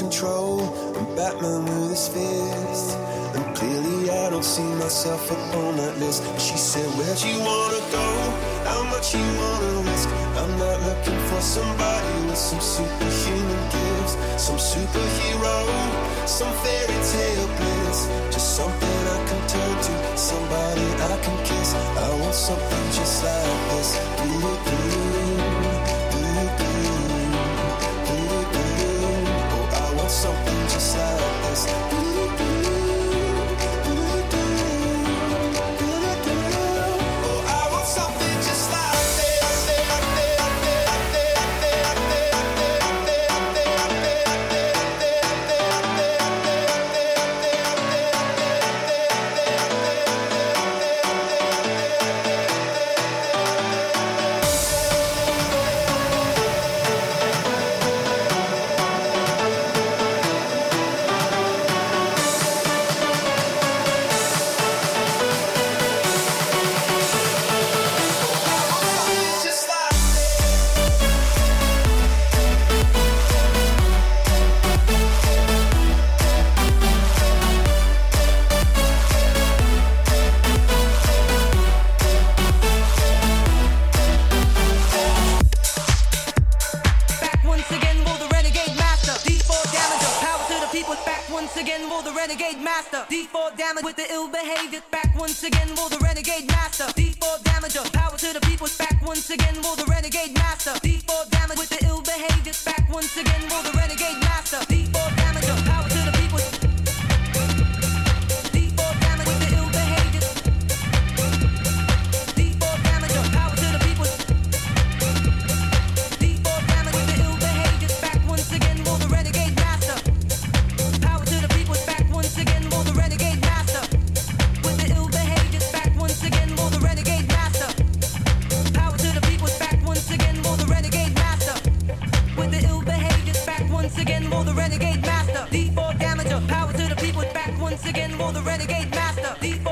control. I'm Batman with his fist. And clearly, I don't see myself upon that list. She said, Where'd you wanna go? How much you wanna risk? I'm not looking for somebody with some superhuman gifts, some superhero, some fairy tale bliss. Just something I can turn to, somebody I can kiss. I want something just like this. Do do. D4 damage with the ill behavior. Back once again, will the renegade master. D4 damage. Power to the people's back once again, will the renegade master. D4 damage with the ill behavior. Back once again, will the renegade master. D4 renegade master. D4